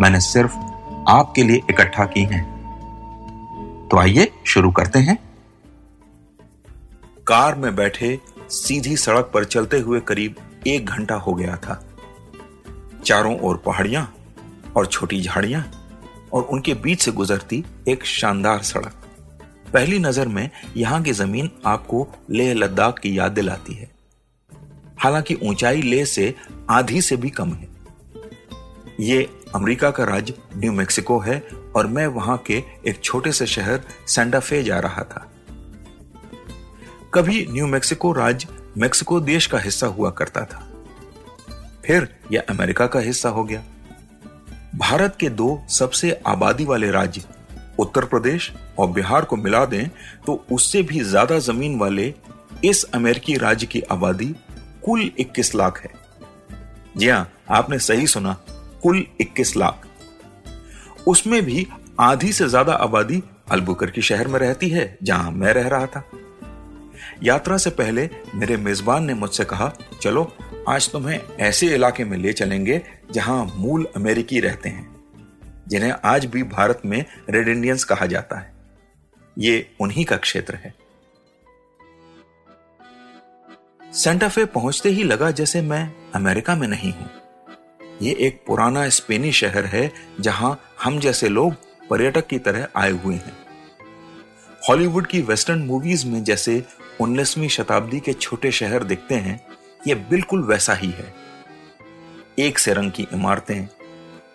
मैंने सिर्फ़ आपके लिए इकट्ठा की हैं। तो आइए शुरू करते हैं। कार में बैठे सीधी सड़क पर चलते हुए करीब एक घंटा हो गया था। चारों ओर पहाड़ियाँ और छोटी झाड़ियाँ और उनके बीच से गुजरती एक शानदार सड़क। पहली नज़र में यहाँ की ज़मीन आपको लेह लद्दाख की याद दिलाती है। हालाँकि ऊंचाई लेह से आधी से भी कम है। ये अमेरिका का राज्य न्यू मेक्सिको है और मैं वहाँ के एक छोटे से शहर सेंडाफे जा रहा था। कभी न्यू मेक्सिको राज्य मेक्सिको देश का हिस्सा हुआ करता था। फिर यह अमेरिका का हिस्सा हो गया। भारत के दो सबसे आबादी वाले राज्य, उत्तर प्रदेश और बिहार को मिला दें तो उससे भी ज़्यादा ज़मीन वाले इस अमेरिकी राज्य की आबादी कुल 21 लाख है। जी हाँ, आपने सही सुना। कुल 21 लाख। उसमें भी आधी से ज़्यादा आबादी अलबुकर की शहर में रहती है, जहाँ मैं रह रहा था। यात्रा से पहले मेरे मेजबान ने मुझसे कहा, चलो, आज तुम्हें ऐसे इलाके में ले चलेंगे, जहाँ मूल अमेरिकी रहते हैं, जिन्हें आज भी भारत में रेड इंडियंस कहा जाता है। ये उन्हीं का क्षेत्र है। सेंटाफे पहुँचते ही लगा जैसे मैं अमेरिका में नहीं हूँ। ये एक पुराना स्पेनी शहर है, जहाँ हम जैसे लोग पर्यटक की तरह आए हुए हैं। हॉलीवुड की वेस्टर्न मूवीज़ में जैसे 19वीं शताब्दी के छोटे शहर दिखते हैं, ये बिल्कुल वैसा ही है। एक से रंग की इमारतें,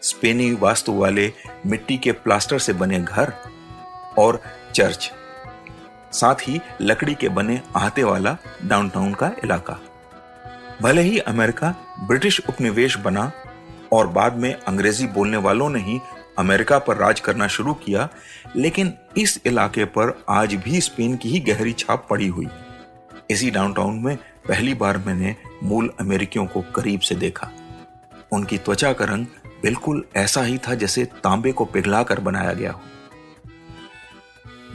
स्पेनी वास्तु वाले मिट्टी के प्लास्टर से बने घर और चर्च, साथ ही लकड़ी के बने आहते वाला डाउनटाउन का इलाका। भले ही अमेरिका ब्रिटिश उपनिवेश बना और बाद में अंग्रेज़ी बोलने वालों ने ही अमेरिका पर राज करना शुरू किया, लेकिन इस इलाके पर आज भी स्पेन की ही गहरी छाप पड़ी हुई। इसी डाउनटाउन में पहली बार मैंने मूल अमेरिकियों को करीब से देखा। उनकी त्वचा का रंग बिल्कुल ऐसा ही था जैसे तांबे को पिघला कर बनाया गया हो।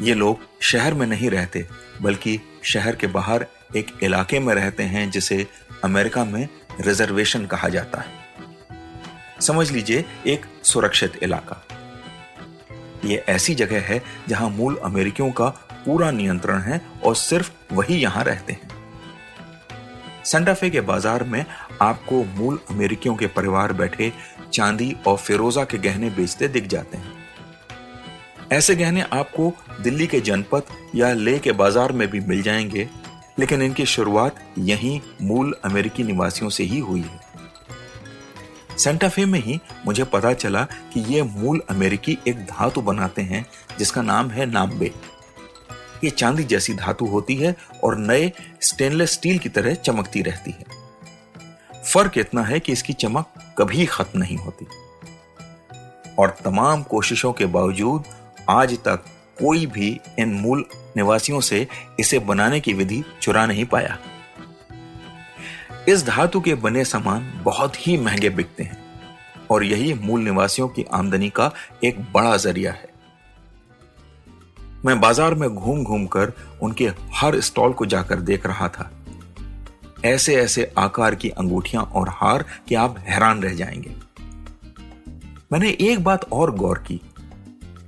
ये लोग शहर में नहीं रहते, बल्कि शहर के बाहर एक इलाके में रहते हैं जिसे अमेरिका में रिजर्वेशन कहा जाता है। समझ लीजिए, एक सुरक्षित इलाका। यह ऐसी जगह है जहाँ मूल अमेरिकियों का पूरा नियंत्रण है और सिर्फ़ वही यहाँ रहते हैं। सेंटाफे के बाज़ार में आपको मूल अमेरिकियों के परिवार बैठे चांदी और फिरोजा के गहने बेचते दिख जाते हैं। ऐसे गहने आपको दिल्ली के जनपद या ले के बाज़ार में भी मिल जाएँगे, लेकिन इनकी शुरुआत यहीं मूल अमेरिकी निवासियों से ही हुई है। सेंटाफे में ही मुझे पता चला कि ये मूल अमेरिकी एक धातु बनाते हैं, जिसका नाम है नाम्बे। ये चांदी जैसी धातु होती है और नए स्टेनलेस स्टील की तरह चमकती रहती है। फ़र्क इतना है कि इसकी चमक कभी खत्म नहीं होती। और तमाम कोशिशों के बावजूद आज तक कोई भी इन मूल निवासियों से इसे बनाने की विधि चुरा नहीं पाया। इस धातु के बने सामान बहुत ही महँगे बिकते हैं और यही मूल निवासियों की आमदनी का एक बड़ा ज़रिया है। मैं बाज़ार में घूम घूम कर उनके हर स्टॉल को जाकर देख रहा था। ऐसे ऐसे आकार की अंगूठियाँ और हार कि आप हैरान रह जाएँगे। मैंने एक बात और गौर की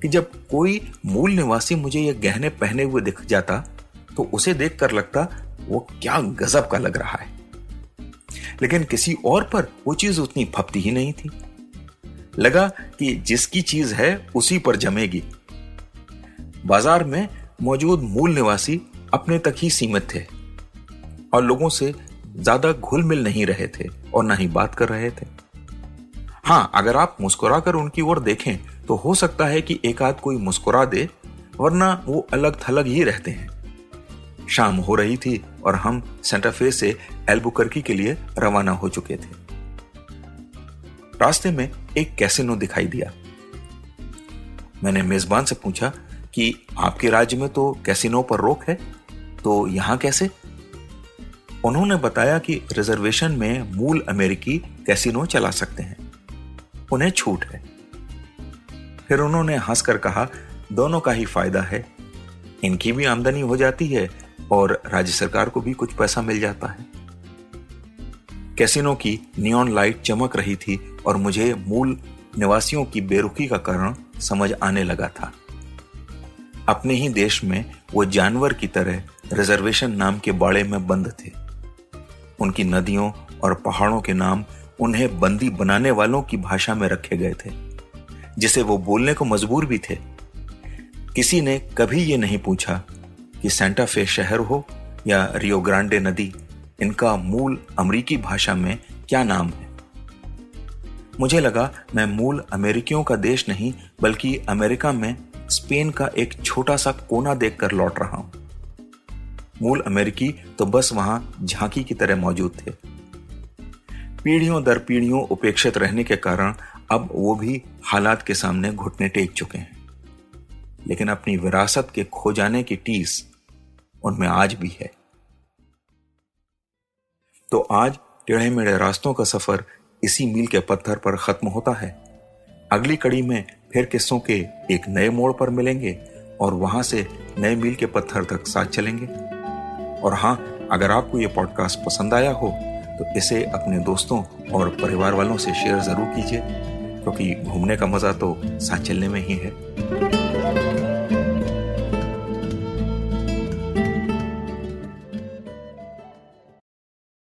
कि जब कोई मूल निवासी मुझे यह गहने पहने हुए दिख जाता तो उसे देखकर लगता, वो क्या गजब का लग रहा है। लेकिन किसी और पर वो चीज़ उतनी फपती ही नहीं थी। लगा कि जिसकी चीज़ है, उसी पर जमेगी। बाज़ार में मौजूद मूल निवासी अपने तक ही सीमित थे और लोगों से ज़्यादा घुल मिल नहीं रहे थे और ना ही बात कर रहे थे। हाँ, अगर आप मुस्कुराकर उनकी ओर देखें तो हो सकता है कि एक आध कोई मुस्कुरा दे, वरना वो अलग थलग ही रहते हैं। शाम हो रही थी और हम सेंटाफे से एल्बुकर्की के लिए रवाना हो चुके थे। रास्ते में एक कैसिनो दिखाई दिया। मैंने मेजबान से पूछा कि आपके राज्य में तो कैसिनो पर रोक है तो यहाँ कैसे? उन्होंने बताया कि रिजर्वेशन में मूल अमेरिकी कैसिनो चला सकते हैं। उन्हें छूट है। फिर उन्होंने हंसकर कहा, दोनों का ही फ़ायदा है। इनकी भी आमदनी हो जाती है और राज्य सरकार को भी कुछ पैसा मिल जाता है। कैसिनो की नियॉन लाइट चमक रही थी और मुझे मूल निवासियों की बेरुखी का कारण समझ आने लगा था। अपने ही देश में वो जानवर की तरह रिजर्वेशन नाम के बाड़े में बंद थे। उनकी नदियों और पहाड़ों के नाम उन्हें बंदी बनाने वालों की भाषा में रखे गए थे, जिसे वो बोलने को मजबूर भी थे। किसी ने कभी ये नहीं पूछा कि सेंटा फे शहर हो या रियो ग्रांडे नदी, इनका मूल अमरीकी भाषा में क्या नाम है? मुझे लगा मैं मूल अमेरिकियों का देश नहीं, बल्कि अमेरिका में स्पेन का एक छोटा सा कोना देखकर लौट रहा हूँ। मूल अमेरिकी तो बस वहाँ झांकी की तरह मौजूद थे। पीढ़ियों दर पीढ़ियों उपेक्षित रहने के कारण अब वो भी हालात के सामने घुटने टेक चुके हैं। लेकिन अपनी विरासत के खो जाने की टीस उनमें आज भी है। तो आज टेढ़े मेढ़े रास्तों का सफ़र इसी मील के पत्थर पर खत्म होता है। अगली कड़ी में फिर किस्सों के एक नए मोड़ पर मिलेंगे और वहाँ से नए मील के पत्थर तक साथ चलेंगे। और हाँ अगर आपको ये पॉडकास्ट पसंद आया हो तो इसे अपने दोस्तों और परिवार वालों से शेयर ज़रूर कीजिए, क्योंकि घूमने का मज़ा तो साथ चलने में ही है।